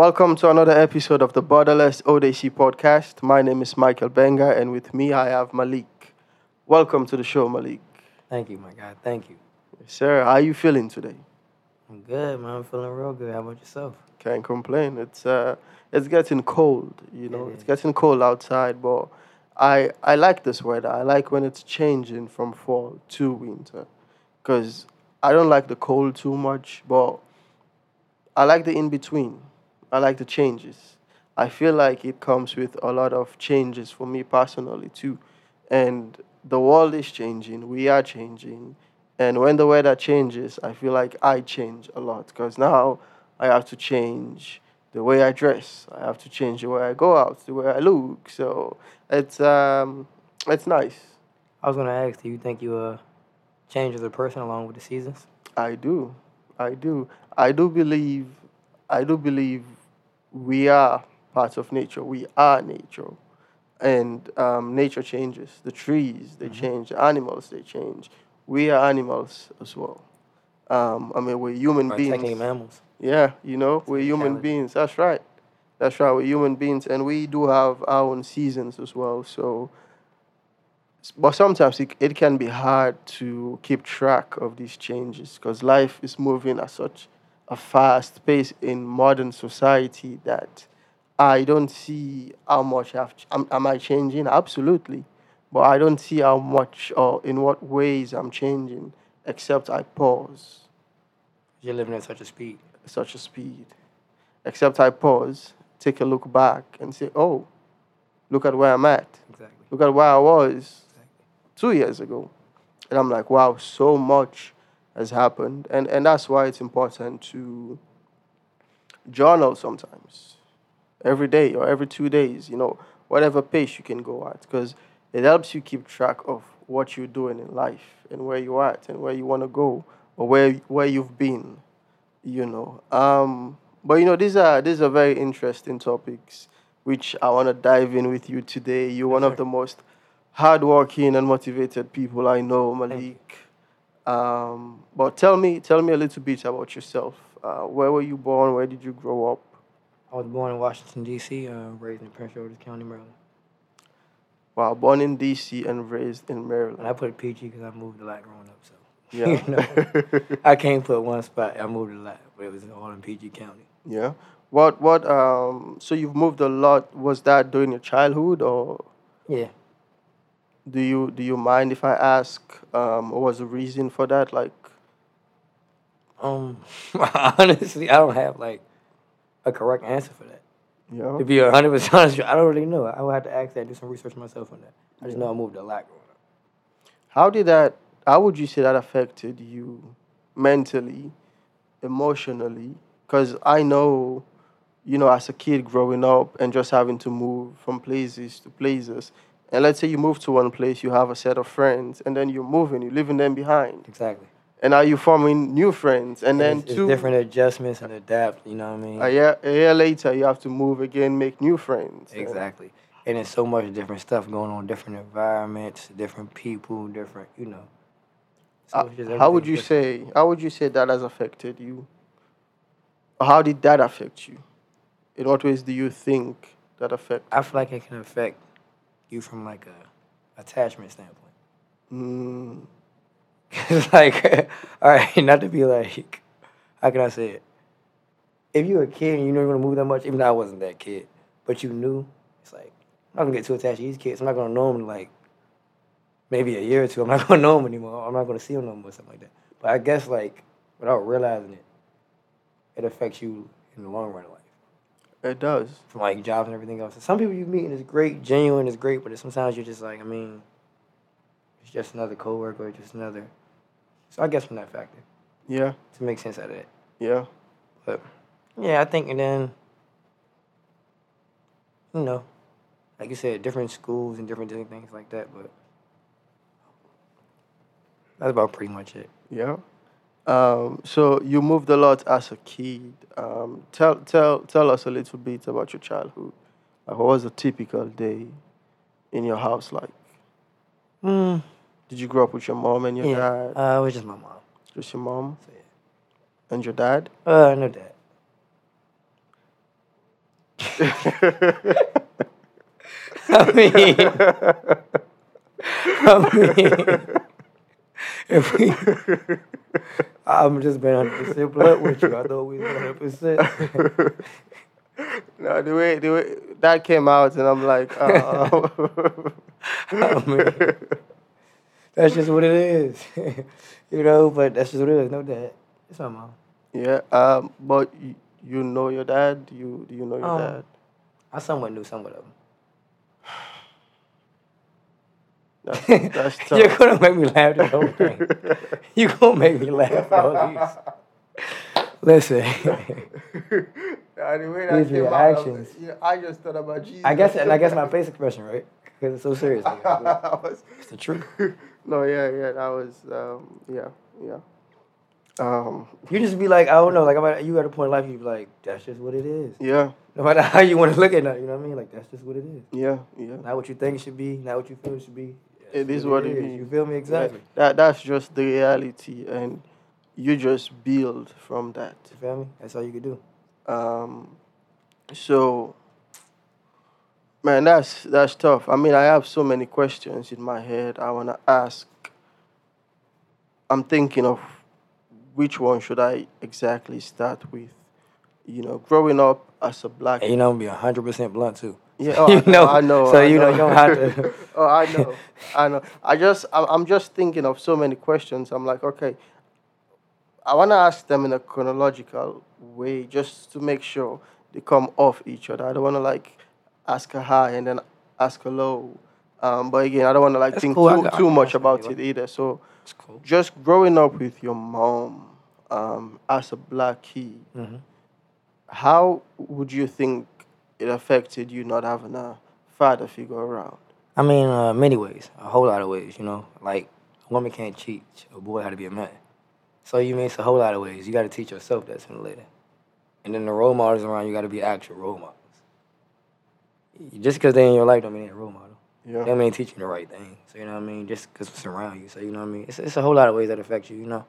Welcome to another episode of the Borderless ODC podcast. My name is Michael Benga, and with me I have Malik. Welcome to the show, Malik. Thank you, my God. Thank you. Sir, how are you feeling today? I'm good, man. I'm feeling real good. How about yourself? Can't complain. It's uh, it's getting cold. You know, It it's getting cold outside, but I I like this weather. I like when it's changing from fall to winter, because I don't like the cold too much, but I like the in between. I like the changes. I feel like it comes with a lot of changes for me personally too, and the world is changing. We are changing, and when the weather changes, I feel like I change a lot because now I have to change the way I dress. I have to change the way I go out, the way I look. So it's um it's nice. I was gonna ask, do you think you uh change as a person along with the seasons? I do. I do. I do believe I do believe we are part of nature. We are nature. And um, nature changes. The trees, they change. The animals, they change. We are animals as well. Um, I mean, we're human Or beings. technically mammals? Yeah, you know, we're human beings. That's right. That's right. We're human beings, and we do have our own seasons as well. So, but sometimes it, it can be hard to keep track of these changes because life is moving at such a fast pace in modern society that I don't see how much I've, ch- am, am I changing? Absolutely. But I don't see how much or in what ways I'm changing except I pause You're living at such a speed. such a speed. Except I pause, take a look back, and say, oh, look at where I'm at. Exactly. Look at where I was Exactly. two years ago. And I'm like, wow, so much has happened. And, and that's why it's important to journal sometimes, every day or every two days, you know, whatever pace you can go at, because it helps you keep track of what you're doing in life and where you're at and where you want to go or where, where you've been, you know. Um, but, you know, these are, these are very interesting topics which I want to dive in with you today. You're one of the most hardworking and motivated people I know. Malik. Um, but tell me, tell me a little bit about yourself. Uh, where were you born? Where did you grow up? I was born in Washington, D.C., uh, raised in Prince George's County, Maryland. Wow, born in D.C. and raised in And Maryland. I put PG because I moved a lot growing up, so. Yeah. you know, I can't put one spot. I moved a lot, but it was all in PG County. yeah. What? What? Um. So you've moved a lot. Was that during your childhood, or Yeah. Do you do you mind if I ask? Um. What was the reason for that? Like. Um, honestly, I don't have like a correct answer for that. Yeah. To be hundred percent honest, I don't really know. I would have to ask that, do some research myself on that. I just know I moved a lot. How did that? How would you say that affected you mentally, emotionally? Because I know, you know, as a kid growing up and just having to move from places to places, and let's say you move to one place, you have a set of friends, and then you're moving, you're leaving them behind, Exactly. and now you're forming new friends, and, then it's, it's two different adjustments and adapt. You know what I mean? a year, a year later, you have to move again, make new friends. exactly. And it's so much different stuff going on, different environments, different people, different. You know. So Uh, how would you different. say? How would you say that has affected you? How did that affect you? In what ways do you think that affect? I feel like it can affect you from like a attachment standpoint. Mm, It's like, all right, not to be like, how can I say it? If you're a kid and you know you're gonna move that much, even though I wasn't that kid, but you knew, it's like I'm not gonna get too attached to these kids. I'm not gonna know them like maybe a year or two. I'm not gonna know them anymore. I'm not gonna see them no more, something like that. But I guess like without realizing it, it affects you in the long run of life. It does. From like jobs and everything else. Some people you meet and it's great, genuine is great, but sometimes you're just like, I mean, it's just another coworker, or just another. So I guess from that factor Yeah, to make sense out of it. yeah. But yeah, I think and then you know, like you said, different schools and different different things like that. But that's about pretty much it. Yeah. Um, so you moved a lot as a kid. Um, tell tell tell us a little bit about your childhood. Like, what was a typical day in your house like? Mm, Did you grow up with your mom and your yeah, dad? uh, it was just my mom. Just your mom So yeah, and your dad? uh, no dad. I mean, I mean, if we, I'm just being 100% blunt with you. I thought we was 100%. no, the way the way that came out, and I'm like, oh. I mean, that's just what it is. you know, but that's just what it is. No dad. It's my mom. yeah. Um, but you, you know your dad. You do you know your Um, dad? I somewhat knew somewhat of him. That's, that's tough. You're gonna make me laugh the whole thing. you gonna make me laugh the whole these. Listen, Yeah, the way These that came out, reactions. yeah, I just thought about Jesus. I guess, and I guess my face expression, right? Because it's so serious. Was- It's the truth. no, yeah, yeah, that was, um, yeah, yeah. Um, You just be like, I don't know, like about you at a point in life, you be like, that's just what it is. yeah, No matter how you want to look at it, you know what I mean? Like that's just what it is. yeah, yeah. Not what you think it should be, not what you feel it should be. It That's is what it is. You feel me exactly? That that's just the reality, and you just build from that. You feel me? That's all you can do. Um, so, man, that's that's tough. I mean, I have so many questions in my head. I wanna ask. I'm thinking of which one should I exactly start with. You know, growing up as a black. And you know, I'm gonna be hundred percent blunt too. Yeah, oh, you I know, I know. So I you know, you don't have to. oh, I know, I know. I just, I'm, I'm just thinking of so many questions. I'm like, okay, I want to ask them in a chronological way, just to make sure they come off each other. I don't want to like ask a high and then ask a low. Um, but again, I don't want to like That's think cool. Too, too much about it either. So, cool. just growing up with your mom um, as a black kid, hmm how would you think it affected you not having a father figure around? I mean, uh, many ways, a whole lot of ways. You know, like a woman can't teach a boy how to be a man. So you mean it's a whole lot of ways. You got to teach yourself that sooner or later. And then the role models around you got to be actual role models. Just because they in your life don't mean they're a role model. Yeah. They mean teaching the right thing. So you know what I mean. Just because it's around you. So you know what I mean. It's it's a whole lot of ways that affect you. You know,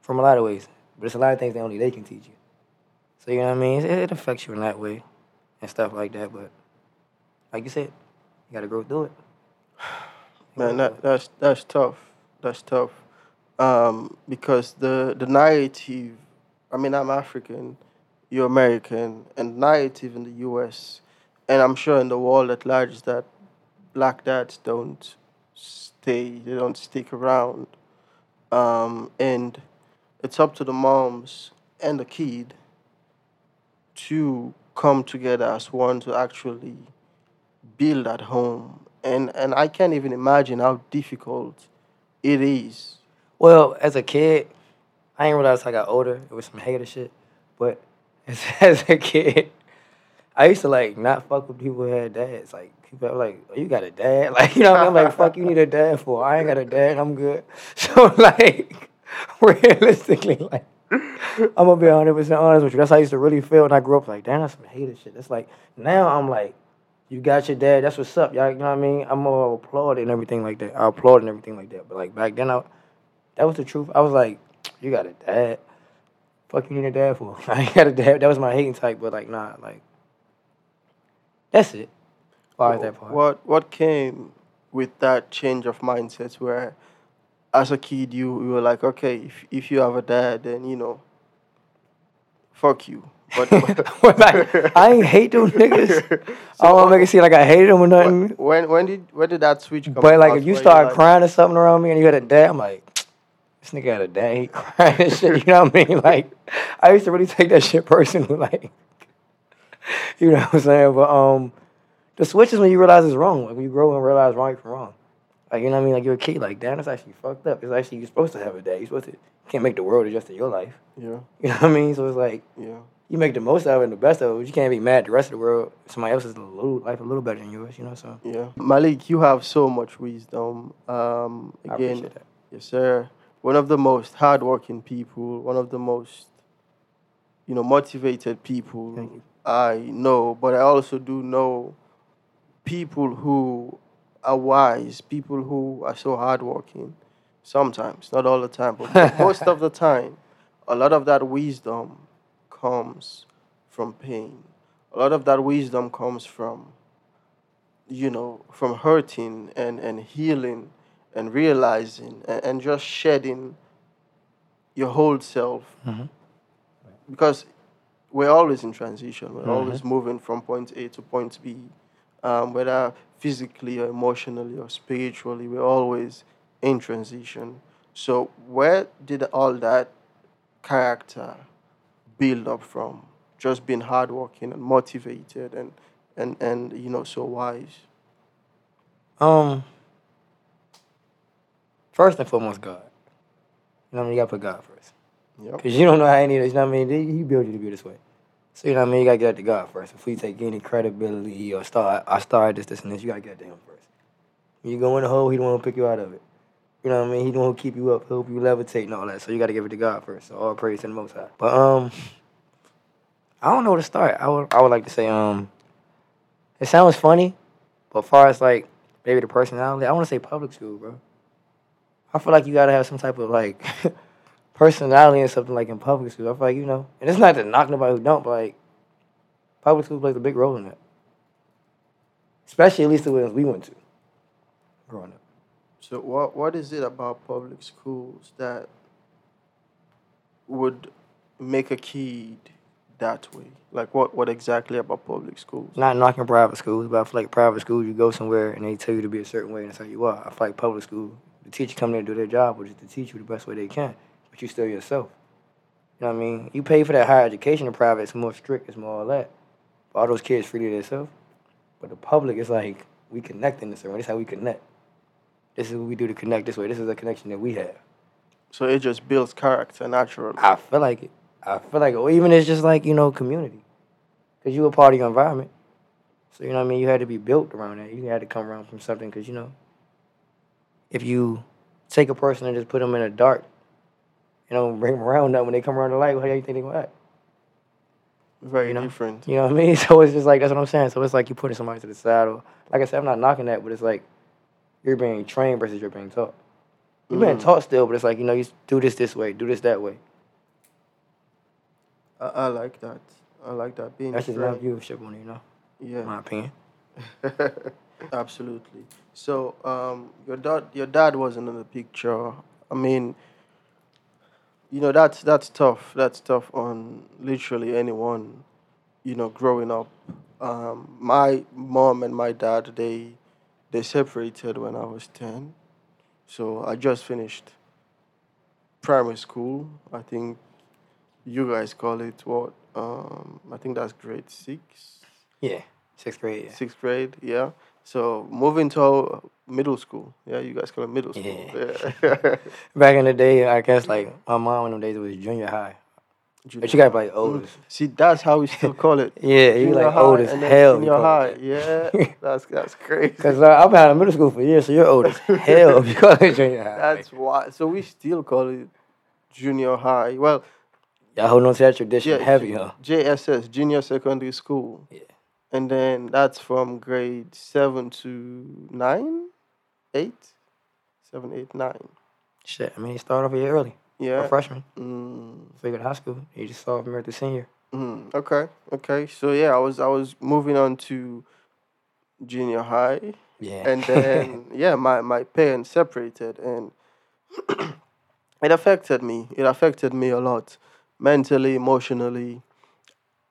from a lot of ways. But it's a lot of things that only they can teach you. So you know what I mean. It, it affects you in that way, and stuff like that. But like you said, you got to grow through it. Man, that, that's that's tough. That's tough. Um, because the the narrative, I mean, I'm African, you're American, and narrative in the U.S. and I'm sure in the world at large is that black dads don't stay, they don't stick around, um, and it's up to the moms and the kid to come together as one to actually build at home and and I can't even imagine how difficult it is. Well, as a kid, I didn't realize I got older. It was some hater shit. But as, as a kid, I used to like not fuck with people who had dads. Like people like, oh, you got a dad? Like, you know what I? I'm like, fuck you need a dad for. I ain't got a dad, I'm good. So like realistically, like I'm gonna be 100 percent honest with you. That's how I used to really feel when I grew up. Like, damn, that's some hater shit. That's like now I'm like, you got your dad. That's what's up, y'all. You know what I mean? I'm gonna applaud and everything like that. I applaud and everything like that. But like back then, I, that was the truth. I was like, you got a dad. Fuck you need a dad for? I got a dad. That was my hating type. But like, nah, like that's it. Why as that part. What what came with that change of mindset where as a kid you, you were like, okay, if if you have a dad then you know fuck you. But like, I ain't hate them niggas. I don't want to make it seem like I hated them or nothing. when when did when did that switch come But like, if you start like, crying or something around me and you had a dad, I'm like, this nigga had a dad, he crying and shit. You know what I mean? Like, I used to really take that shit personally. Like, you know what I'm saying? But um, the switch is when you realize it's wrong. Like when you grow and realize right from wrong. Like you know what I mean? Like you're a kid. Like damn, It's actually fucked up. It's actually you're supposed to have a dad. You're supposed to. You can't make the world adjust to your life. Yeah, You know what I mean? So it's like yeah. you make the most of it and the best of it. You can't be mad at the rest of the world. Somebody else's little, life a little better than yours. You know? So Yeah. Malik, you have so much wisdom. Um, I again, appreciate that. yes, sir. One of the most hardworking people, one of the most, you know, motivated Thank people you. I know. But I also do know people who are wise, people who are so hardworking. Sometimes, not all the time, but most of the time, a lot of that wisdom comes from pain. a lot of that wisdom comes from you know from hurting and and healing and realizing and, and just shedding your whole self Mhm. because we're always in transition we're Mm-hmm. always moving from point a to point b um, whether physically or emotionally or spiritually we're always in transition so where did all that character build up from just being hardworking and motivated and and and you know so wise Um, first and foremost, God. You know what I mean? You gotta put God first. yep Because you don't know how any of this, you know what I mean? He built you to be this way. So, you know what I mean? You gotta get that to God first. If we take any credibility or start, I started this, this, and this, you gotta get that to Him first. When you go in the hole, He don't wanna pick you out of it. You know what I mean? He don't wanna keep you up, help you levitate and all that. So, you gotta give it to God first. So, all praise to the Most High. But, um, I don't know where to start. I would, I would like to say, um, it sounds funny, but far as like maybe the personality, I wanna say public school, bro. I feel like you gotta have some type of like personality and something like in public school. I feel like you know, and it's not to knock nobody who don't, but like public school plays a big role in that. Especially at least the ones we went to growing up. So what what is it about public schools that would make a kid that way? Like what what exactly about public schools? Not knocking private schools, but I feel like private schools you go somewhere and they tell you to be a certain way and that's how you are. I feel like public school, the teacher come there to do their job, which is to teach you the best way they can, but you still yourself. You know what I mean? You pay for that higher education in private, it's more strict, it's more all that. All those kids free to themselves. But the public is like, we connect in this way. This is how we connect. This is what we do to connect this way. This is a connection that we have. So it just builds character naturally. I feel like it. I feel like, or even it's just like, you know, community. Because you a part of your environment. So, you know what I mean? You had to be built around that. You had to come around from something because, you know, if you take a person and just put them in a dark, you know, bring them around that when they come around the light, how do you think they to act? Very you know? different. You know what I mean? So it's just like, that's what I'm saying. So it's like you putting somebody to the side. Or, like I said, I'm not knocking that, but it's like you're being trained versus you're being taught. You're being Mhm. taught still, but it's like, you know, you do this this way, do this that way. I, I like that. I like that being That's just my viewership on it, you know, Yeah. my opinion. Absolutely. So, um, your dad, your dad wasn't in the picture. I mean, you know, that's that's tough. That's tough on literally anyone. You know, growing up. Um, my mom and my dad, they they separated when I was ten. So I just finished primary school. I think you guys call it what? Um, I think that's grade six Yeah, sixth grade. Yeah. sixth grade, yeah. So moving to middle school, yeah. You guys call it middle school, Yeah. yeah. Back in the day, I guess like my mom in them days was junior high, but you got like oldest. See, that's how we still call it. Yeah, you like high old as hell. Junior high, yeah. That's that's crazy. Cause uh, I've been out of middle school for years, so you're old as hell you call it junior high. That's why. So we still call it junior high. Well, Y'all holding on to that tradition yeah, heavy, huh? JSS, junior secondary school. Yeah. And then that's from grade seven to nine, eight, seven, eight, nine. Shit, I mean, you start off a year early. Yeah. a freshman, Mm. so you go to high school, you just saw from through senior. Mm, okay, okay. So yeah, I was I was moving on to junior high, Yeah. and then yeah, my my parents separated, and it affected me. It affected me a lot, mentally, emotionally.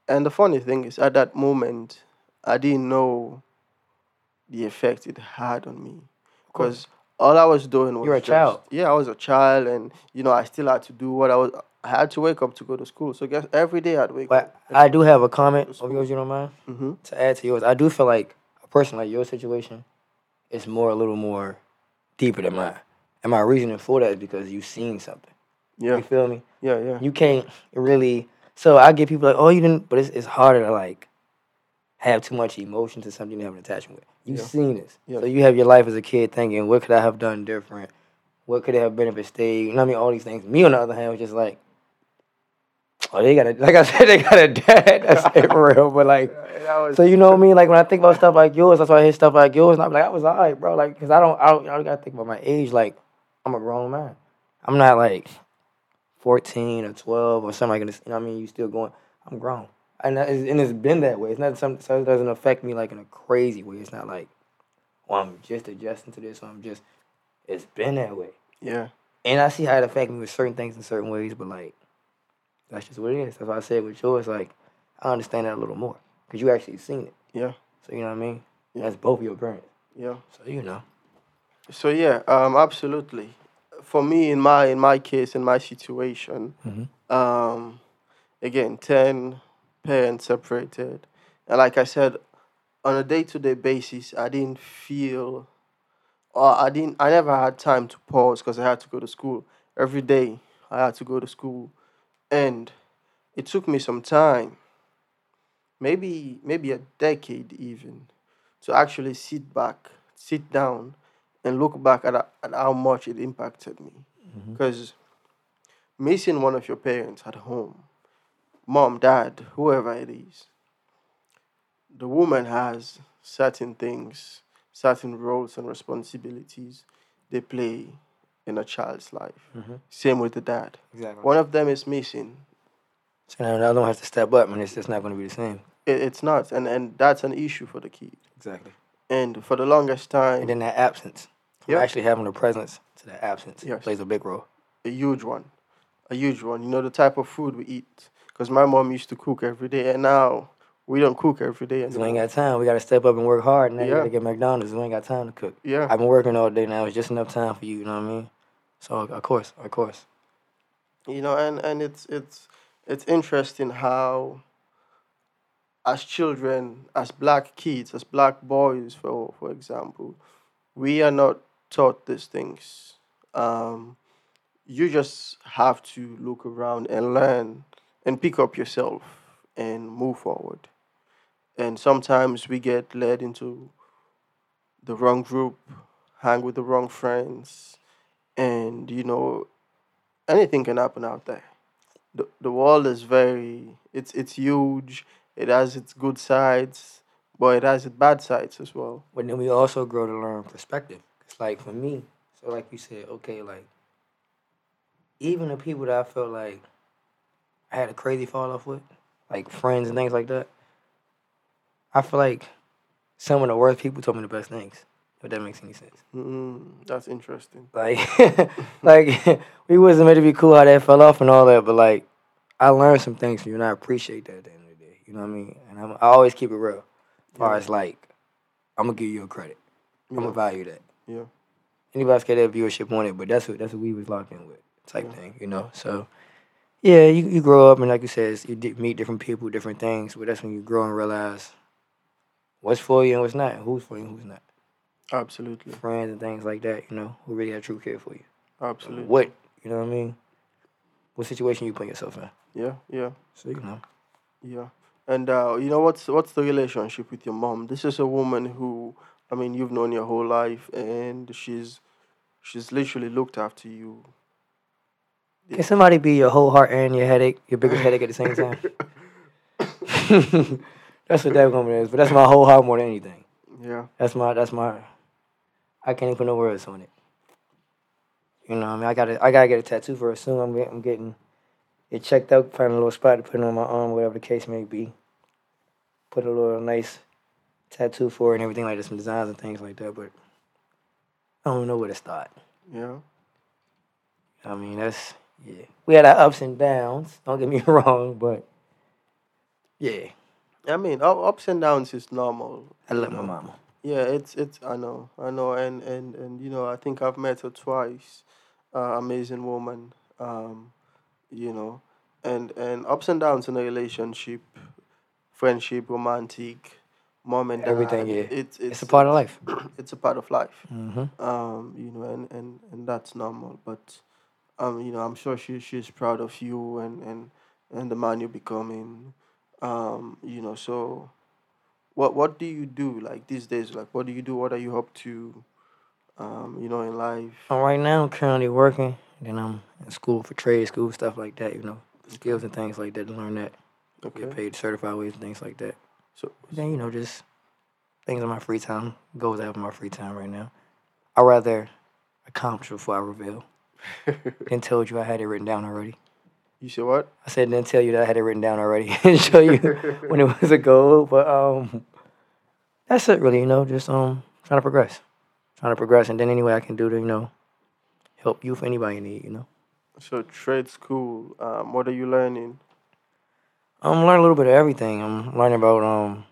And the funny thing is, at that moment, I didn't know the effect it had on me, because all I was doing was You were a just- child. Yeah, I was a child, and you know, I still had to do what I was. I had to wake up to go to school. So guess every day I'd wake but up. I do have a comment of yours, you don't mind? Mm-hmm. to add to yours, I do feel like a person like your situation is more a little more deeper than mine. And my reasoning for that is because you've seen something. Yeah, You feel me? yeah, yeah. You can't really. So I get people like, oh, you didn't, but it's, it's harder to like have too much emotion to something you have an attachment with. You've Yeah. seen this. Yeah. So you have your life as a kid thinking, what could I have done different? What could it have been if it stayed? You know what I mean? All these things. Me, on the other hand, was just like, oh, they got a, like I said, they got a dad. That's it for real. But like, was- so you know what I mean? Like when I think about stuff like yours, that's why I hear stuff like yours, and I'm like, I was alright, bro. Like, cause I don't, I don't, I don't gotta think about my age. Like, I'm a grown man. I'm not like 14 or 12 or something like this. You know what I mean? You still going? I'm grown. And is- and it's been that way. It's not something so it doesn't affect me like in a crazy way. It's not like, well, I'm just adjusting to this. Or I'm just. It's been that way, Yeah. and I see how it affect me with certain things in certain ways. But like, that's just what it is. That's why I said with yours, like, I understand that a little more because you actually seen it. Yeah. So you know what I mean. Yeah. That's both your parents. Yeah. So you know. So yeah, um, absolutely. For me, in my in my case, in my situation, Mhm. um, again, ten parents separated, and like I said, on a day to day basis, I didn't feel, or I didn't, I never had time to pause because I had to go to school every day. I had to go to school, and it took me some time, maybe maybe a decade even, to actually sit back, sit down, and look back at, at how much it impacted me. Mm-hmm. Because missing one of your parents at home, mom, dad, whoever it is, the woman has certain things, certain roles and responsibilities they play in a child's life. Mhm. Same with the dad. Exactly. One of them is missing. So now the other one has to step up, and it's just not going to be the same. It, it's not, and, and that's an issue for the kid. Exactly. And for the longest time, And then that absence, Yeah. actually having a presence to that absence, Yes. plays a big role. a huge one, a huge one. You know the type of food we eat. Because my mom used to cook every day, and now we don't cook every day Cause we ain't got time. We got to step up and work hard. Now you got to get McDonald's. We ain't got time to cook. Yeah, I've been working all day now. It's just enough time for you. You know what I mean? So of course, of course. you know, and and it's it's it's interesting how, as children, as black kids, as black boys, for for example, we are not taught these things. Um, you just have to look around and learn and pick up yourself and move forward. And sometimes we get led into the wrong group, hang with the wrong friends, and you know, anything can happen out there. The the world is very it's it's huge. It has its good sides, but it has its bad sides as well. But then we also grow to learn perspective. It's like for me, so like you said, okay, like even the people that I felt like I had a crazy fall off with, like friends and things like that, I feel like some of the worst people told me the best things. If that makes any sense. Mm, that's interesting. Like, like we wasn't meant to be cool how that fell off and all that, but like I learned some things from you, and I appreciate that at the end of the day. You know what I mean? And I'm, I always keep it real. As far as like, I'm gonna give you a credit. I'm gonna value that. Yeah. Anybody's got that viewership on it, but that's what that's what we was locked in with, type Yeah. thing. You know, so. Yeah, you, you grow up and like you said, you di- meet different people, different things. But that's when you grow and realize what's for you and what's not, who's for you and who's not. Absolutely. Friends and things like that, you know, who really have true care for you. Absolutely. What you know what I mean? What situation you put yourself in? Yeah, yeah, So you know. yeah. And uh, you know what's what's the relationship with your mom? This is a woman who I mean you've known your whole life and she's she's literally looked after you. Can somebody be your whole heart and your headache, your biggest headache at the same time? that's what that woman is. But that's my whole heart more than anything. Yeah. That's my that's my I can't even put no words on it. You know, what I mean, I gotta I gotta get a tattoo for her soon. I'm getting, I'm getting it checked out, find a little spot to put it on my arm, whatever the case may be. Put a little nice tattoo for her and everything like that, some designs and things like that. But I don't know where to start. Yeah. I mean, that's yeah. We had our ups and downs. Don't get me wrong, but yeah, I mean, ups and downs is normal. I love my mama. Yeah, it's it's I know I know and and and you know I think I've met her twice. Uh, amazing woman. Um, you know, and and ups and downs in a relationship, friendship, romantic, mom and dad. Everything, yeah. It's it's, It's a part of life. It's a part of life. Mm-hmm. Um, you know, and and and that's normal. But um, you know, I'm sure she she's proud of you and and and the man you're becoming. Um, you know, so what what do you do like these days? Like, what do you do? What are you up to? Um, you know, in life. Um, right now, I'm currently working. Then I'm in school for trade school, stuff like that. You know, skills and things like that to learn that. Okay. Get paid certified ways and things like that. So Then you know, just things in my free time. I have in my free time right now. I rather accomplish before I reveal. Than told you I had it written down already. You said what? I said then tell you that I had it written down already and show you when it was a goal. But um, that's it really. You know, just um trying to progress, trying to progress, and then any way I can do to you know help youth anybody in need. You know. So trade school. Um, what are you learning? I'm learning a little bit of everything. I'm learning about um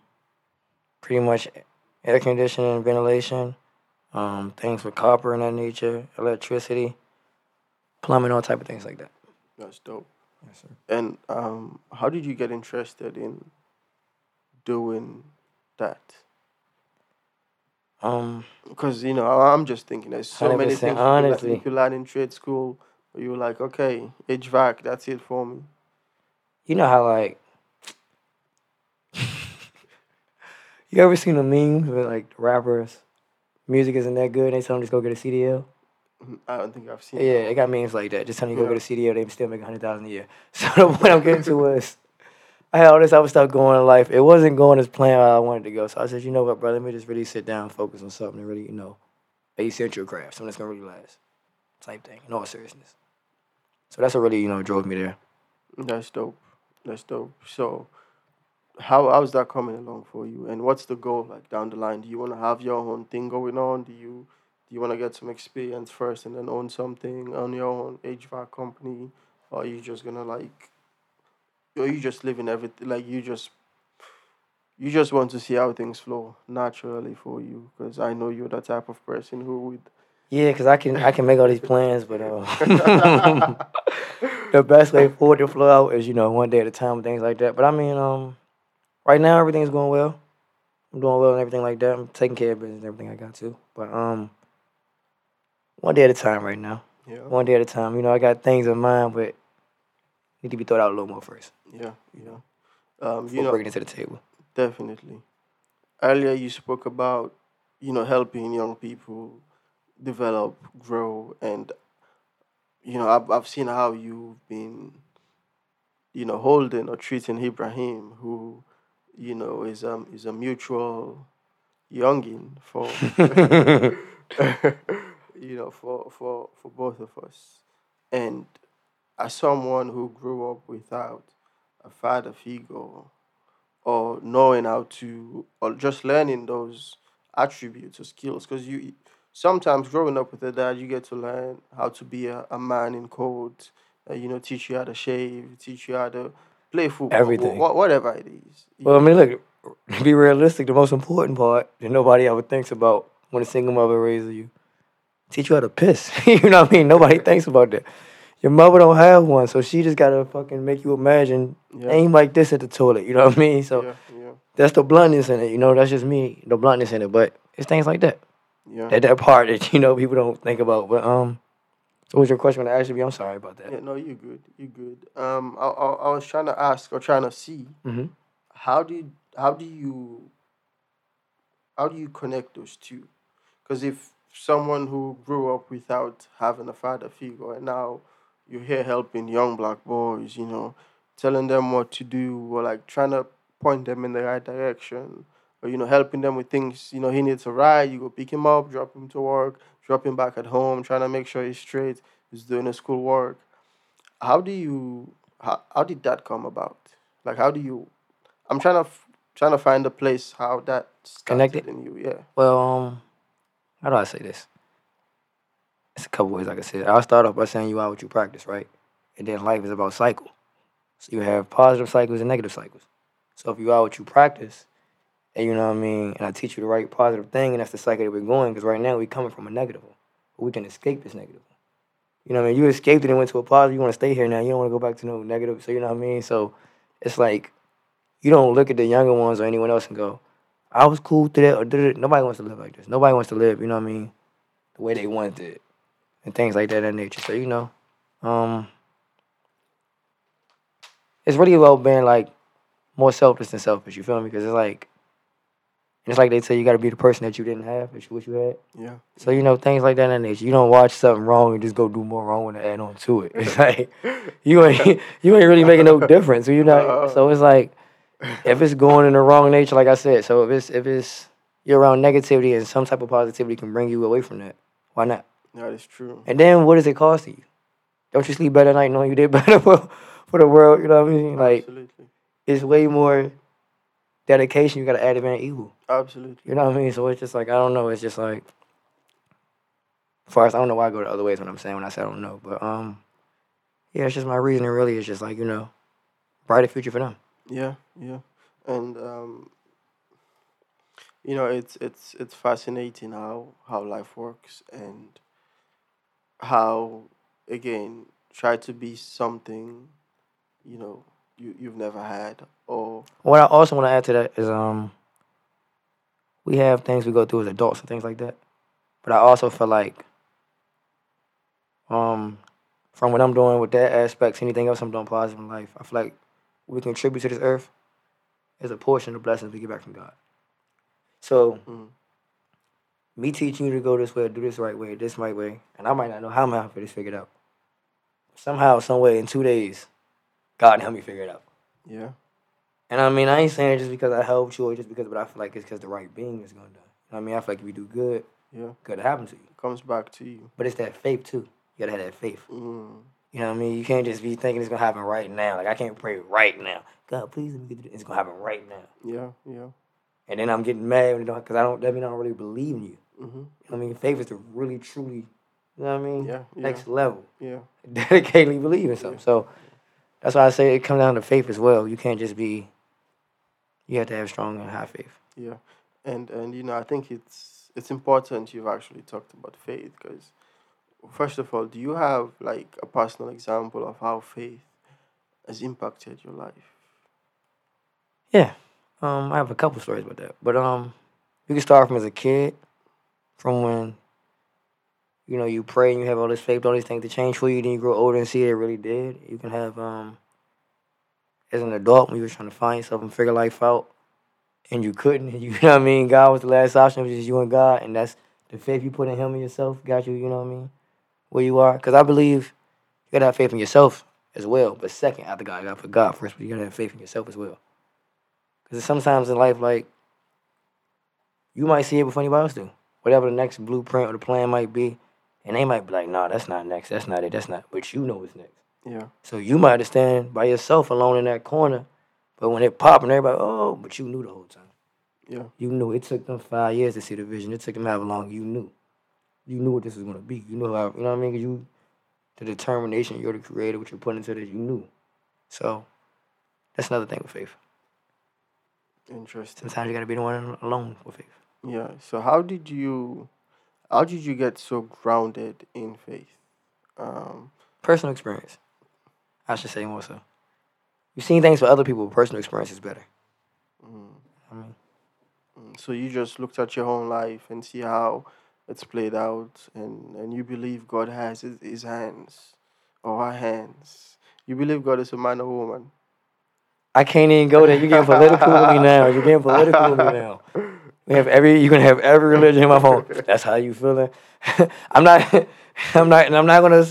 pretty much air conditioning, ventilation, um, things with copper and that nature, electricity, plumbing, all type of things like that. That's dope. Yes, sir. And um, how did you get interested in doing that? Um, Because you know, I'm just thinking there's so many things you could learn- honestly. you learn in trade school. But you were like, okay, HVAC, that's it for me. you know how like you ever seen the memes with like rappers, music isn't that good, they tell them just go get a CDL. I don't think I've seen. Yeah, it got memes like that. Just telling you go Yeah. get a CDL, they still make a hundred thousand a year. So the point I'm getting to was, I had all this other stuff going in life. It wasn't going as planned I wanted to go. So I said, you know what, brother, let me just really sit down, focus on something and really, you know, a essential craft, something that's gonna really last, type thing. In all seriousness. So that's what really, you know, drove me there. That's dope. That's dope. So, how how's that coming along for you? And what's the goal like down the line? Do you want to have your own thing going on? Do you you want to get some experience first and then own something on your own HVAC company, or you just gonna like, or you just living everything like you just you just want to see how things flow naturally for you? Because I know you're the type of person who would. Yeah, cause I can I can make all these plans, but uh, the best way forward to flow out is you know one day at a time and things like that. But I mean, um, right now everything's going well. I'm doing well and everything like that. I'm taking care of business and everything I got to. But um, one day at a time right now. Yeah. One day at a time. You know, I got things in mind, but need to be thought out a little more first Yeah. Yeah. Um, before you know, bringing it to the table. Definitely. Earlier, you spoke about, you know, helping young people develop, grow, and, you know, I've, I've seen how you've been, you know, holding or treating Ibrahim, who, you know, is um is a mutual youngin for, you know, for for for both of us, and as someone who grew up without a father figure or knowing how to or just learning those attributes or skills because you sometimes growing up with a dad you get to learn how to be a, a man in code uh, you know teach you how to shave teach you how to play football Everything. wh- whatever it is Well, I mean, look, to be realistic, the most important part that nobody ever thinks about when a single mother raises you, teach you how to piss. you know what I mean? Nobody thinks about that. Your mother don't have one, so she just gotta fucking make you imagine yeah, aim like this at the toilet. You know what I mean? So yeah yeah that's the bluntness in it. You know, that's just me, the bluntness in it. But it's things like that. yeah That that part that you know people don't think about. But um, what was your question when I asked you? I'm sorry about that. yeah no you're good you're good um I, I, I was trying to ask or trying to see hmm how do you, how do you how do you connect those two because if someone who grew up without having a father figure and now you're here helping young black boys you know telling them what to do or like trying to point them in the right direction or you know helping them with things you know he needs a ride you go pick him up drop him to work drop him back at home trying to make sure he's straight he's doing his school work how do you how, how did that come about? Like how do you i'm trying to f- trying to find a place how that started Connected? in you yeah. Well, um, how do I say this? It's a couple ways, I said. I'll start off by saying you are what you practice, right? And then life is about cycle. So you have positive cycles and negative cycles. So if you are what you practice, and you know what I mean, and I teach you the right positive thing, and that's the cycle that we're going, because right now we're coming from a negative one. But we can escape this negative one. You know what I mean? You escaped it and went to a positive, you want to stay here now. You don't want to go back to no negative. So you know what I mean? So it's like you don't look at the younger ones or anyone else and go, I was cool to that or did it. Nobody wants to live like this. Nobody wants to live, you know what I mean, the way they wanted it. And things like that in nature. So, you know, um it's really about being like more selfless than selfish, you feel me? Because it's like it's like they say you gotta be the person that you didn't have, that you wish you had. yeah So, you know, things like that in nature. You don't watch something wrong and just go do more wrong and add on to it. It's like you ain't you ain't really making no difference. You know so it's like if it's going in the wrong nature, like I said, so if it's if it's you're around negativity and some type of positivity can bring you away from that, why not? that is true And then what does it cost you? Don't you sleep better at night knowing you did better for for the world. You know what I mean? Like Absolutely. it's way more dedication you gotta add than evil. Absolutely. You know what I mean? So it's just like I don't know. It's just like, as far as I don't know why I go the other ways when I'm saying when I say I don't know, but um, yeah, it's just my reasoning. Really, is just like you know, brighter future for them. Yeah, yeah, and um, you know, it's it's it's fascinating how how life works and how again try to be something, you know, you you've never had or What I also want to add to that is um, we have things we go through as adults and things like that, but I also feel like um, from what I'm doing with that aspect, anything else I'm doing positive in life, I feel like we contribute to this earth is a portion of the blessings we get back from God. So mm, me teaching you to go this way, do this right way, this right way, and I might not know how I'm gonna have this figured out. Somehow, some way, in two days, God help me figure it out. yeah, And I mean, I ain't saying it just because I helped you or just because, but I feel like it's because the right being is gonna do. it. You know what I mean, I feel like if you do good, yeah, good to happen to you. comes back to you. But it's that faith too. You gotta have that faith. Mm, You know what I mean? You can't just be thinking it's gonna happen right now. Like I can't pray right now. God, please let me get it. it's gonna happen right now. yeah, yeah. And then I'm getting mad when it don't because I don't. That mean I don't really believe in you. Mm-hmm. You know what I mean, faith is to really, truly. You know what I mean? Yeah, yeah. Next level. Yeah, dedicatedly believe in something. So that's why I say it comes down to faith as well. You can't just be. You have to have strong and high faith. yeah, and and you know, I think it's it's important you've actually talked about faith because, first of all, do you have like a personal example of how faith has impacted your life? Yeah. Um, I have a couple stories about that, but um, you can start from as a kid, from when. You know, you pray and you have all this faith, all these things to change for you. Then you grow older and see it really did. You can have um, as an adult when you were trying to find yourself and figure life out, and you couldn't. You know what I mean? God was the last option, which is you and God, and that's the faith you put in Him and yourself got you. You know what I mean? Where you are, because I believe you gotta have faith in yourself as well. But second, after God, you gotta put God first. But you gotta have faith in yourself as well. Because sometimes in life, like you might see it before anybody else do. Whatever the next blueprint or the plan might be, and they might be like, "Nah, that's not next. That's not it. That's not." But you know it's next. Yeah, So you might have stand by yourself alone in that corner, but when it popped and everybody, oh, but you knew the whole time. yeah, You knew it took them five years to see the vision. It took them however long. You knew. You knew what this was gonna be. You knew how. You know what I mean? 'Cause you, the determination you're the creator, what you put into this, you knew. So that's another thing with faith. interesting. Sometimes you gotta be the one alone with faith. Yeah. So how did you, how did you get so grounded in faith? Um, Personal experience. I should say more so. You've seen things for other people, personal experience is better. mm, I mean, mm. so you just looked at your own life and see how it's played out, and and you believe God has his, his hands or her hands. You believe God is a man or woman. I can't even go there. You're getting political with me now. You're getting political with me now. We have every. You can have every religion in my phone. That's how you feeling. I'm not. I'm not. And I'm not gonna.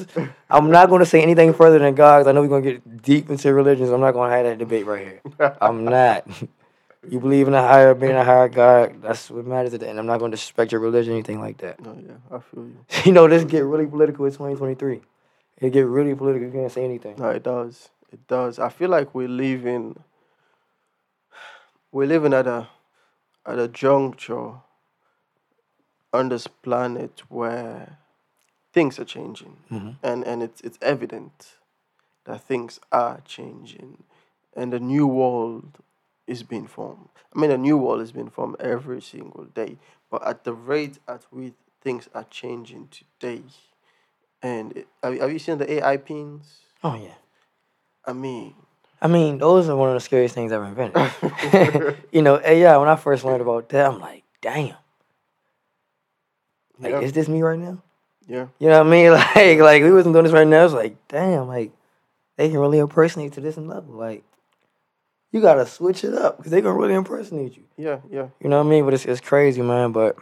I'm not gonna say anything further than God. I know we're gonna get deep into religions. I'm not gonna have that debate right here. I'm not. You believe in a higher being, a higher God. That's what matters at the end. I'm not gonna disrespect your religion, or anything like that. No, yeah, I feel you. You know, this get really political in 2023. It get really political. You can't say anything. No, it does. It does. I feel like we live in we're living at a at a juncture on this planet where things are changing. Mhm. And and it's it's evident that things are changing and a new world is being formed. I mean a new world is being formed every single day. But at the rate at which things are changing today and it, have, you- have you seen the AI pins? Oh yeah. I mean, I mean, those are one of the scariest things ever invented. you know, AI. When I first learned about that, I'm like, damn. Like, yeah, is this me right now? yeah, You know what I mean? Like, like we wasn't doing this right now. It's like, damn, like they can really impersonate to this level. Like, you gotta switch it up because they gonna really impersonate you. yeah, yeah. You know what I mean? But it's it's crazy, man. But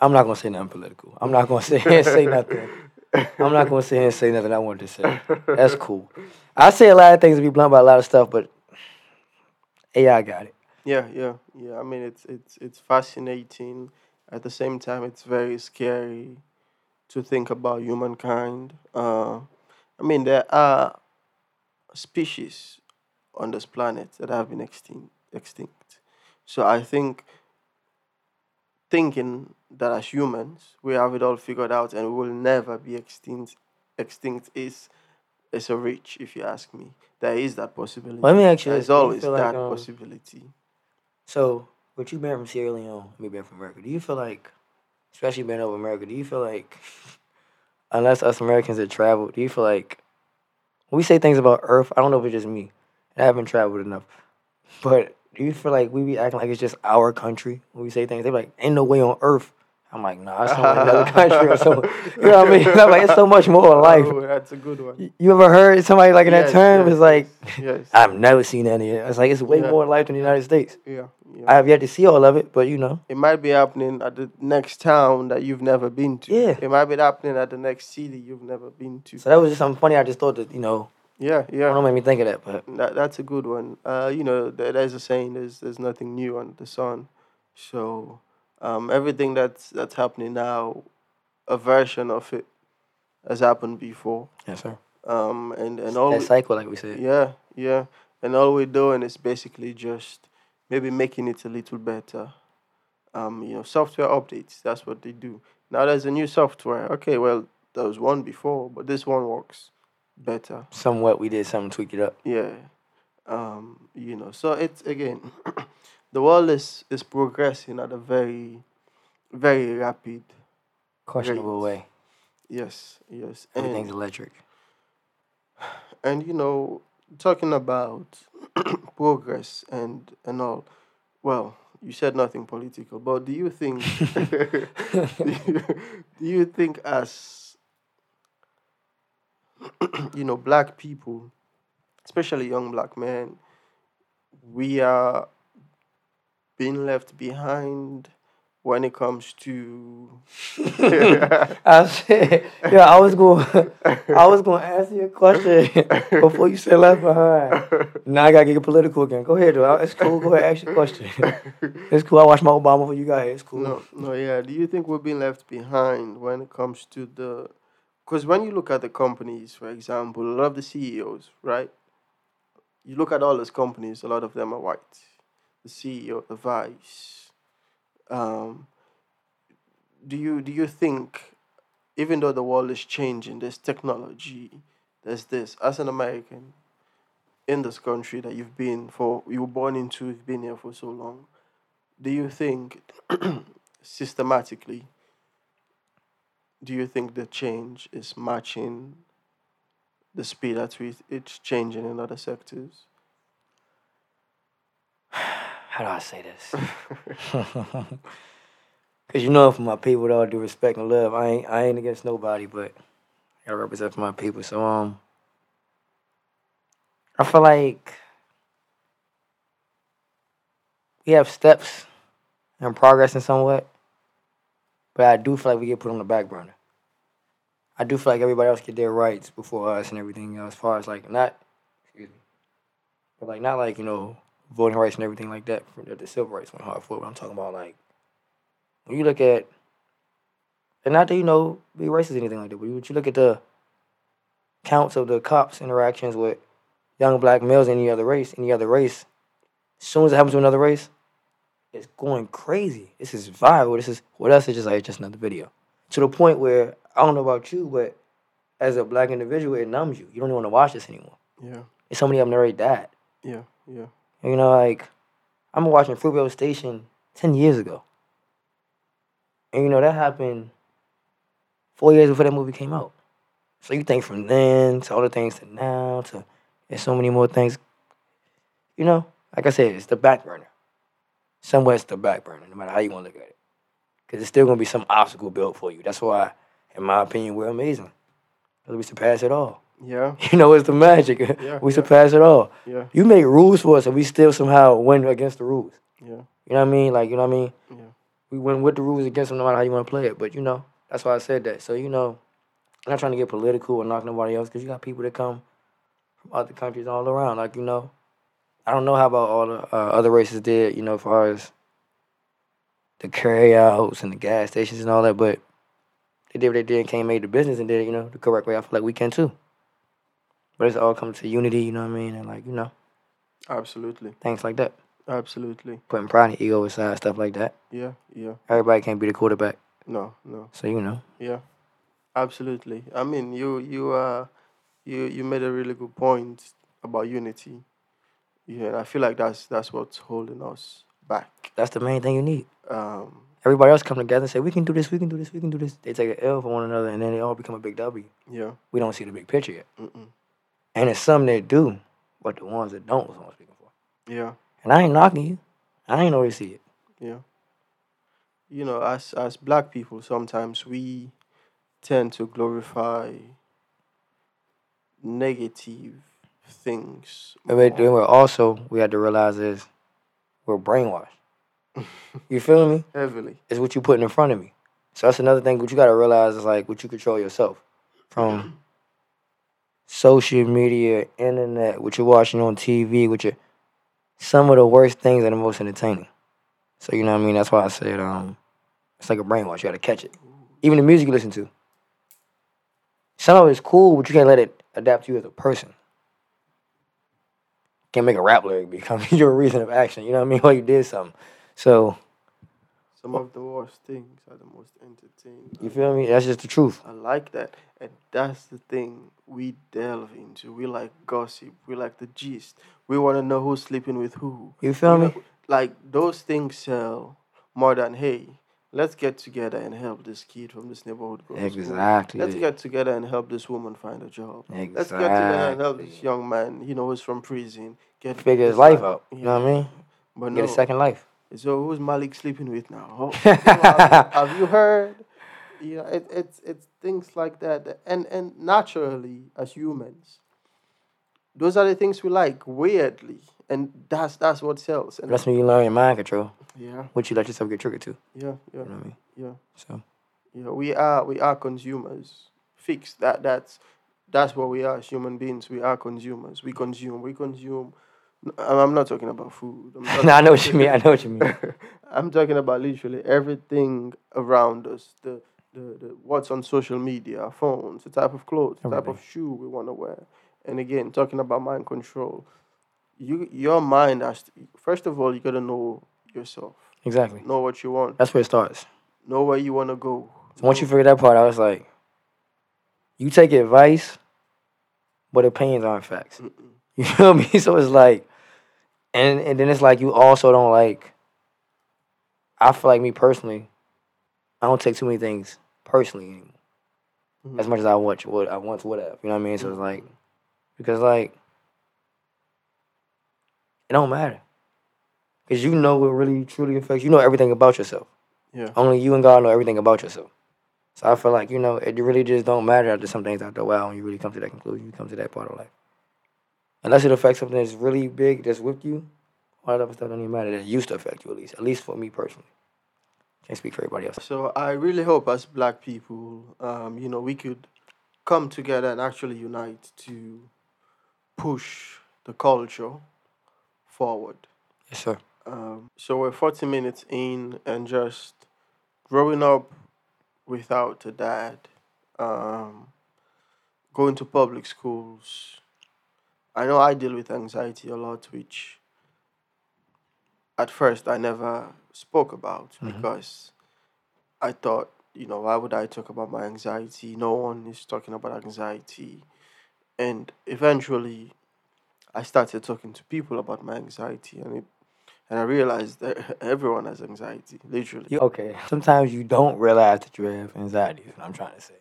I'm not gonna say nothing political. I'm not gonna sit here and say nothing. I'm not gonna sit here and say nothing I wanted to say. That's cool. I say a lot of things to be blunt about a lot of stuff, but AI got it. Yeah, yeah, yeah. I mean, it's it's it's fascinating. At the same time, it's very scary to think about humankind. Uh, I mean, there are species on this planet that have been extinct. Extinct. So I think thinking that as humans we have it all figured out and we will never be extinct extinct is is a reach if you ask me. There is that possibility. Let me ask you There's always like, that um, possibility. So, with you being from Sierra Leone, me being from America, do you feel like, especially being over America, do you feel like, unless us Americans that traveled, do you feel like, we say things about Earth, I don't know if it's just me, I haven't traveled enough, but do you feel like we be acting like it's just our country when we say things? They be like, ain't no way on Earth. I'm like, nah, it's somewhere in another country or something. You know what I mean? I'm like, it's so much more in life. Oh, that's a good one. You- ever heard somebody like in that term? yes, It's like, yes. I've never seen any. It's like, it's way Yeah. more in life than the United States. yeah, yeah. I have yet to see all of it, but you know. it might be happening at the next town that you've never been to. Yeah. It might be happening at the next city you've never been to. So that was just something funny. I just thought that, you know, Yeah, I yeah. don't made me think of that, but That, that's a good one. Uh, you know, there, there's a saying: "There's there's nothing new under the sun." So, um, everything that's that's happening now, a version of it has happened before. yes, sir. Um, and and all That we- cycle, like we said. yeah, yeah, and all we're doing is basically just maybe making it a little better. Um, you know, software updates. That's what they do. Now there's a new software. Okay, well there was one before, but this one works better. Somewhat, we did something, tweak it up. Yeah. Um, you know, so it's again, the world is is progressing at a very, very rapid. Questionable way. Yes, yes, Everything's and electric. and you know, talking about progress and and all. Well, you said nothing political, but do you think? do, you, do you think as you know, black people, especially young black men, we are being left behind when it comes to I yeah, I was going, I was going to answer your question before you said left behind. Now I gotta get political again. Go ahead, though. It's cool. Go ahead, ask your question. It's cool. I watched my Obama before you got here. It's cool. no, no, yeah. Do you think we're being left behind when it comes to the? Because when you look at the companies, for example, a lot of the CEOs, right? You look at all those companies. A lot of them are white. The CEO, of the vice. Um, do you do you think, even though the world is changing, there's technology, there's this. As an American, in this country that you've been for, you were born into, you've been here for so long. Do you think systematically, do you think the change is matching the speed at which it's changing in other sectors? How do I say this? Cause you know, for my people, with all due respect and love, I ain't, I ain't against nobody, but I represent for my people. So, um, I feel like we have steps and progress in somewhat, but I do feel like we get put on the back burner. I do feel like everybody else get their rights before us and everything else, as far as like not, excuse me, but like not like you know voting rights and everything like that. For the, the civil rights went hard for. But I'm talking about like when you look at, and not that you know be racist or anything like that, but you, you look at the counts of the cops' interactions with young black males in any other race, any other race. As soon as it happens to another race, it's going crazy. This is viral. This is what else is just like just another video. To the point where I don't know about you, but as a black individual, it numbs you. You don't even want to watch this anymore. Yeah, And so many of them already died. yeah, yeah. You know, like I'm watching Fruitvale Station ten years ago, and you know that happened four years before that movie came out. So you think from then to all the things to now to there's so many more things. You know, like I said, it's the back burner. Somewhere it's the back burner, no matter how you want to look at it, because it's still gonna be some obstacle built for you. That's why, in my opinion, we're amazing. Because we surpass it all. Yeah, You know, it's the magic. Yeah, we yeah. surpass it all. yeah, You make rules for us, and we still somehow win against the rules. yeah, You know what I mean? Like, you know what I mean? yeah. We win with the rules against them no matter how you want to play it. But, you know, that's why I said that. So, you know, I'm not trying to get political or knock nobody else because you got people that come from other countries all around. Like, you know, I don't know how about all the uh, other races did, you know, as far as the carryouts and the gas stations and all that, but they did what they did and came made the business and did it, you know, the correct way. I feel like we can too. But it's all come to unity, you know what I mean? And like, you know, Absolutely. things like that. Absolutely. Putting pride and ego aside, stuff like that. Yeah. Yeah. Everybody can't be the quarterback. No. No. So, you know. Yeah, absolutely. I mean, you you uh you you made a really good point about unity. Yeah, and I feel like that's that's what's holding us back. That's the main thing you need. Um, Everybody else come together and say, we can do this, we can do this, we can do this. They take an L for one another and then they all become a big W. yeah. We don't see the big picture yet. Mm-mm. And it's some that do, but the ones that don't is what I'm speaking for. Yeah. And I ain't knocking you. I ain't always see it. Yeah. You know, as as black people, sometimes we tend to glorify negative things. But we- then we're also, we had to realize is we're brainwashed. You feel me? heavily. It's what you putting in front of me. So that's another thing. What you got to realize is like what you control yourself from social media, internet, what you're watching on TV, what you some of the worst things are the most entertaining. So you know what I mean. That's why I said um, it's like a brainwash. You got to catch it. Even the music you listen to. Some of it's cool, but you can't let it adapt to you as a person. Can't make a rap lyric become your reason of action. You know what I mean? Or you did something. So Some of the worst things are the most entertaining. you feel me? That's just the truth. I like that. And that's the thing we delve into. We like gossip. We like the gist. We want to know who's sleeping with who. You feel You me? know, Like those things sell more than, hey, let's get together and help this kid from this neighborhood. Exactly. Let's get together and help this woman find a job. Exactly. Let's get together and help this young man, you know, who's from prison, get Figure his life li- out. You know what I mean? But Get no, a second life. So who's Malik sleeping with now? Oh, you know, have, have you heard? You know, it, it's it's things like that, and and naturally as humans, those are the things we like. Weirdly, and that's that's what sells. And That's when you learn your mind control. yeah, What you let yourself get triggered to. yeah, yeah, You know what I mean? yeah, So yeah. We are we are consumers. Fix that. That's that's what we are as human beings. We are consumers. We consume. We consume. I'm I'm not talking about food. I'm no, I know what you mean. I know what you mean. I'm talking about literally everything around us. The, the, the what's on social media, our phones, the type of clothes, the type of shoe we want to wear. And again, talking about mind control. You your mind has to, first of all you gotta know yourself. Exactly. Know what you want. That's where it starts. Know where you wanna go. So once you figure that part out, it's like you take advice, but opinions aren't facts. Mm-mm. You feel me? So it's like, and and then it's like you also don't like. I feel like me personally, I don't take too many things personally anymore. Mhm. As much as I want, what I once would have. You know what I mean? So it's like, because like, it don't matter. Because you know what really truly affects you. know everything about yourself. Yeah. Only you and God know everything about yourself. So I feel like you know it really just don't matter after some things after a while when you really come to that conclusion. You come to that part of life. Unless it affects something that's really big that's with you, all that other stuff don't even matter. That used to affect you at least. At least for me personally. Can't speak for everybody else. So I really hope as black people, um, you know, we could come together and actually unite to push the culture forward. Yes, sir. Um, so we're 40 minutes in and just growing up without a dad, um, going to public schools. I know I deal with anxiety a lot, which at first I never spoke about Mhm. because I thought, you know, why would I talk about my anxiety? No one is talking about anxiety. And eventually, I started talking to people about my anxiety, and it and I realized that everyone has anxiety, literally. You okay? Sometimes you don't realize that you have anxiety. Is what I'm trying to say.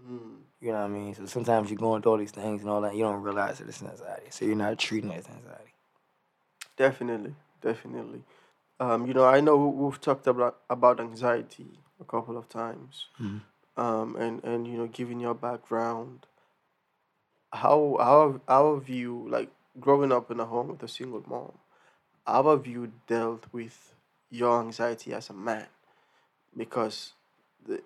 Mm, You know what I mean? So sometimes you're going through all these things and all that. You don't realize that it's anxiety. So you're not treating it as anxiety. definitely, definitely. Um, you know, I know we- we've talked about about anxiety a couple of times, Mhm. um, and and you know, given your background, how how how have you like growing up in a home with a single mom? How have you dealt with your anxiety as a man? Because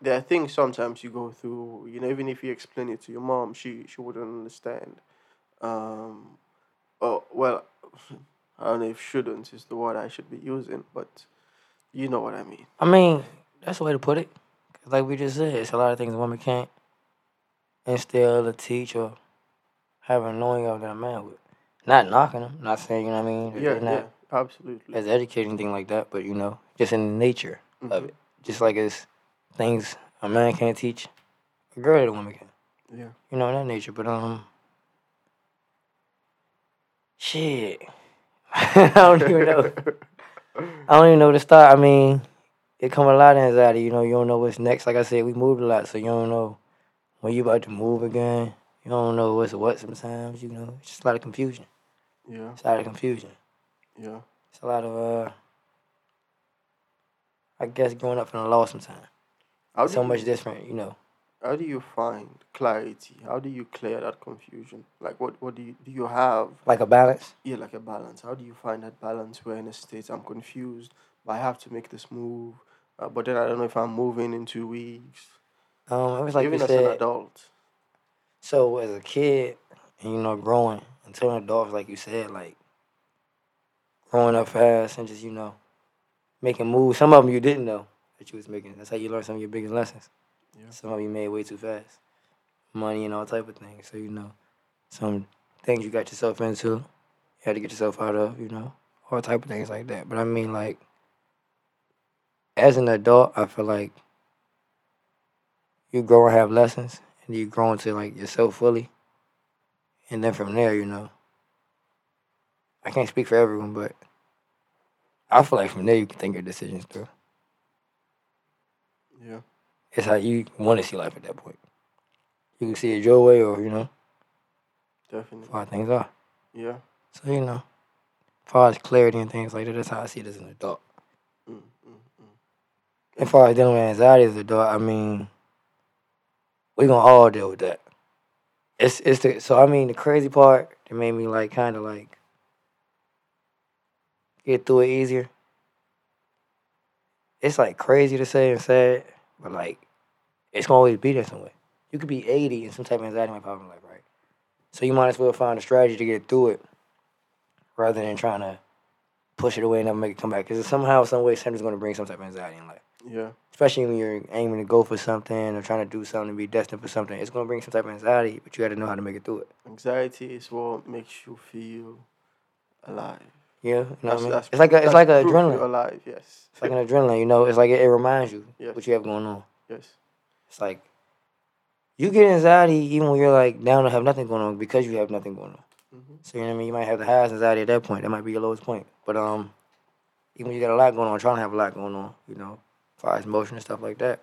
there are things sometimes you go through. You know, even if you explain it to your mom, she she wouldn't understand. Um, oh well, I don't know if shouldn't is the word I should be using, but you know what I mean. I mean, that's the way to put it. like we just said, it's a lot of things a woman can't instill or teach or have a knowing of that I'm at with. Not knocking them, not saying, you know what I mean? Yeah, not yeah, absolutely. as educating thing like that, but you know, just in the nature of Mhm. it. Just like it's things a man can't teach, a girl or a woman can. Yeah. You know, in that nature. But um shit. I don't even know. I don't even know where to start. I mean, it come a lot of anxiety, you know, you don't know what's next. Like I said, we moved a lot, so you don't know when you about to move again. You don't know what's what sometimes, you know. It's just a lot of confusion. yeah, It's a lot of confusion. yeah. It's a lot of uh I guess growing up in the law sometimes. How So you- much different, you know. How do you find clarity? How do you clear that confusion? Like, what, what do you do? You have Like a balance. yeah, like a balance. How do you find that balance where in a state I'm confused, but I have to make this move, uh, but then I don't know if I'm moving in two weeks. Um, it was like Even you as an said. adult. So as a kid, and, you know, growing until an adult, like you said, like growing up fast and just you know making moves. Some of them you didn't know that you was making. That's how you learn some of your biggest lessons. Yeah. Some of you made way too fast. Money and all type of things. So you know, some things you got yourself into, you had to get yourself out of. You know, all type of things like that. But I mean, like as an adult, I feel like you grow and have lessons, and you grow into like yourself fully. And then from there, you know, I can't speak for everyone, but I feel like from there you can think your decisions through. Yeah. It's how you want to see life at that point. You can see it your way, or you know, Definitely. how things are. Yeah. So you know, as far as clarity and things like that, that's how I see it as an adult. Mm, mm, mm. As far as dealing with anxiety as an adult, I mean, we're gonna all deal with that. It's it's the so I mean the crazy part that made me like kind of like get through it easier. It's like crazy to say and sad, but like it's gonna always be there some way. You could be eighty and some type of anxiety might pop in life, right? So you might as well find a strategy to get through it, rather than trying to push it away and never make it come back. Because somehow, some way, something's gonna bring some type of anxiety in life Yeah. especially when you're aiming to go for something or trying to do something, and be destined for something, it's gonna bring some type of anxiety, but you got to know how to make it through it. Anxiety is what makes you feel alive. Yeah, you know what I mean? That's- It's like a, it's like a proof adrenaline. Alive. Yes. It's like an adrenaline. You know, it's like it, it reminds you Yes. what you have going on. yes. It's like you get anxiety even when you're like down to have nothing going on because you have nothing going on. hmm So you know what I mean? You might have the highest anxiety at that point. That might be your lowest point. But um, even when you got a lot going on, trying to have a lot going on, you know, far as motion and stuff like that,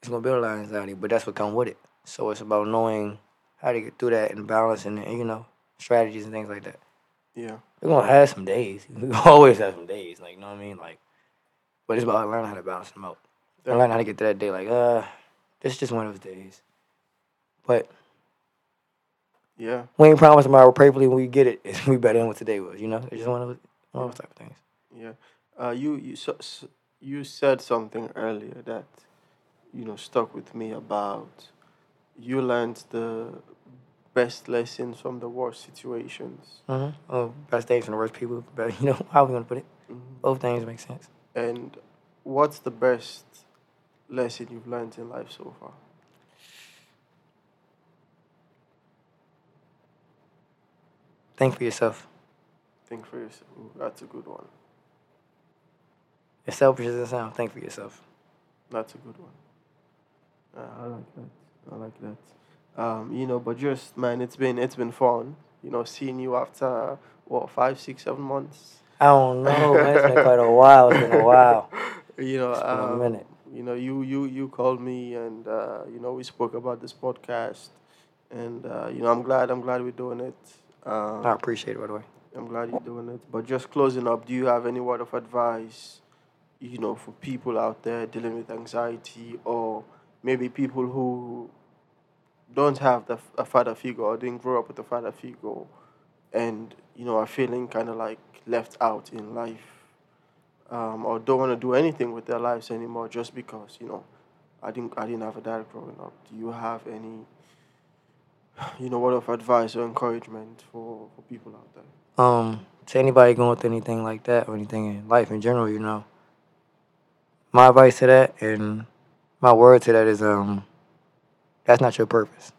it's gonna build a lot of anxiety. But that's what comes with it. So it's about knowing how to get through that and balance and you know strategies and things like that. Yeah. We're gonna have some days. We always have some days. Like you know what I mean? Like, but it's about learning how to balance them out. And learn how to get to that day. Like, uh, this is just one of those days. But Yeah. we ain't promised tomorrow. Prayerfully, when we get it, it's we better than what today was. You know, it's just one of those, one of those type of things. Yeah. Uh, you you so, s you said something earlier that you know stuck with me about you learned the best lessons from the worst situations. Mm-hmm. Oh, best days from the worst people. But you know how we gonna put it? Mhm. Both things make sense. And what's the best lesson you've learned in life so far? Think for yourself. Think for yourself. Ooh, that's a good one. As selfish as it sounds, think for yourself. That's a good one. Uh, I like that. I like that. Um, you know, but just man, it's been it's been fun. You know, seeing you after what five, six, seven months. I don't know, man. It's been quite a while. It's been a while. You know, It's been a um, minute. you know, you you you called me, and uh, you know, we spoke about this podcast, and uh, you know, I'm glad I'm glad we're doing it. Um, I appreciate it, by the way. I'm glad you're doing it. But just closing up, do you have any word of advice, you know, for people out there dealing with anxiety or maybe people who don't have the, a father figure or didn't grow up with a father figure and, you know, are feeling kind of like left out in life um, or don't want to do anything with their lives anymore just because, you know, I didn't, I didn't have a dad growing up. Do you have any, you know, word of advice or encouragement for, for people out there? um, to anybody going through anything like that or anything in life in general, you know, my advice to that and my word to that is um, that's not your purpose.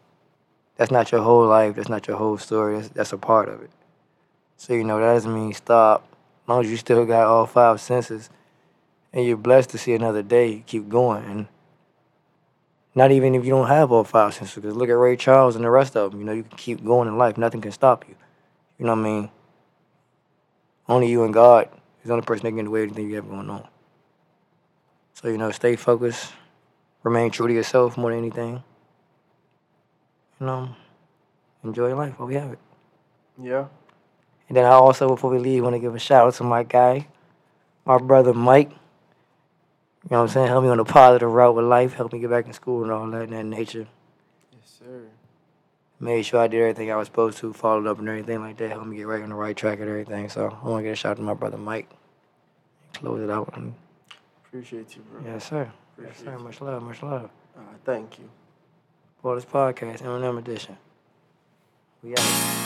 that's not your whole life. That's not your whole story. That's, that's a part of it. So, you know, that doesn't mean stop. As long as you still got all five senses and you're blessed to see another day, keep going. And not even if you don't have all five senses, because look at Ray Charles and the rest of them. You know, you can keep going in life. Nothing can stop you. You know what I mean? Only you and God is the only person that can get in the way anything you have going on. So, you know, stay focused. Remain true to yourself more than anything. You know, enjoy life while we have it. Yeah. And then I also, before we leave, want to give a shout out to my guy, my brother Mike. You know what I'm saying? Help me on a positive route with life. Help me get back in school and all that in that nature. Yes, sir. Made sure I did everything I was supposed to, followed up and everything like that. Helped me get right on the right track and everything. So I want to give a shout out to my brother Mike. Close it out. And, Appreciate you, bro. yes, sir. Yes, Appreciate sir. you. Much love. Much love. Uh, thank you. For this podcast, Eminem Edition. We out.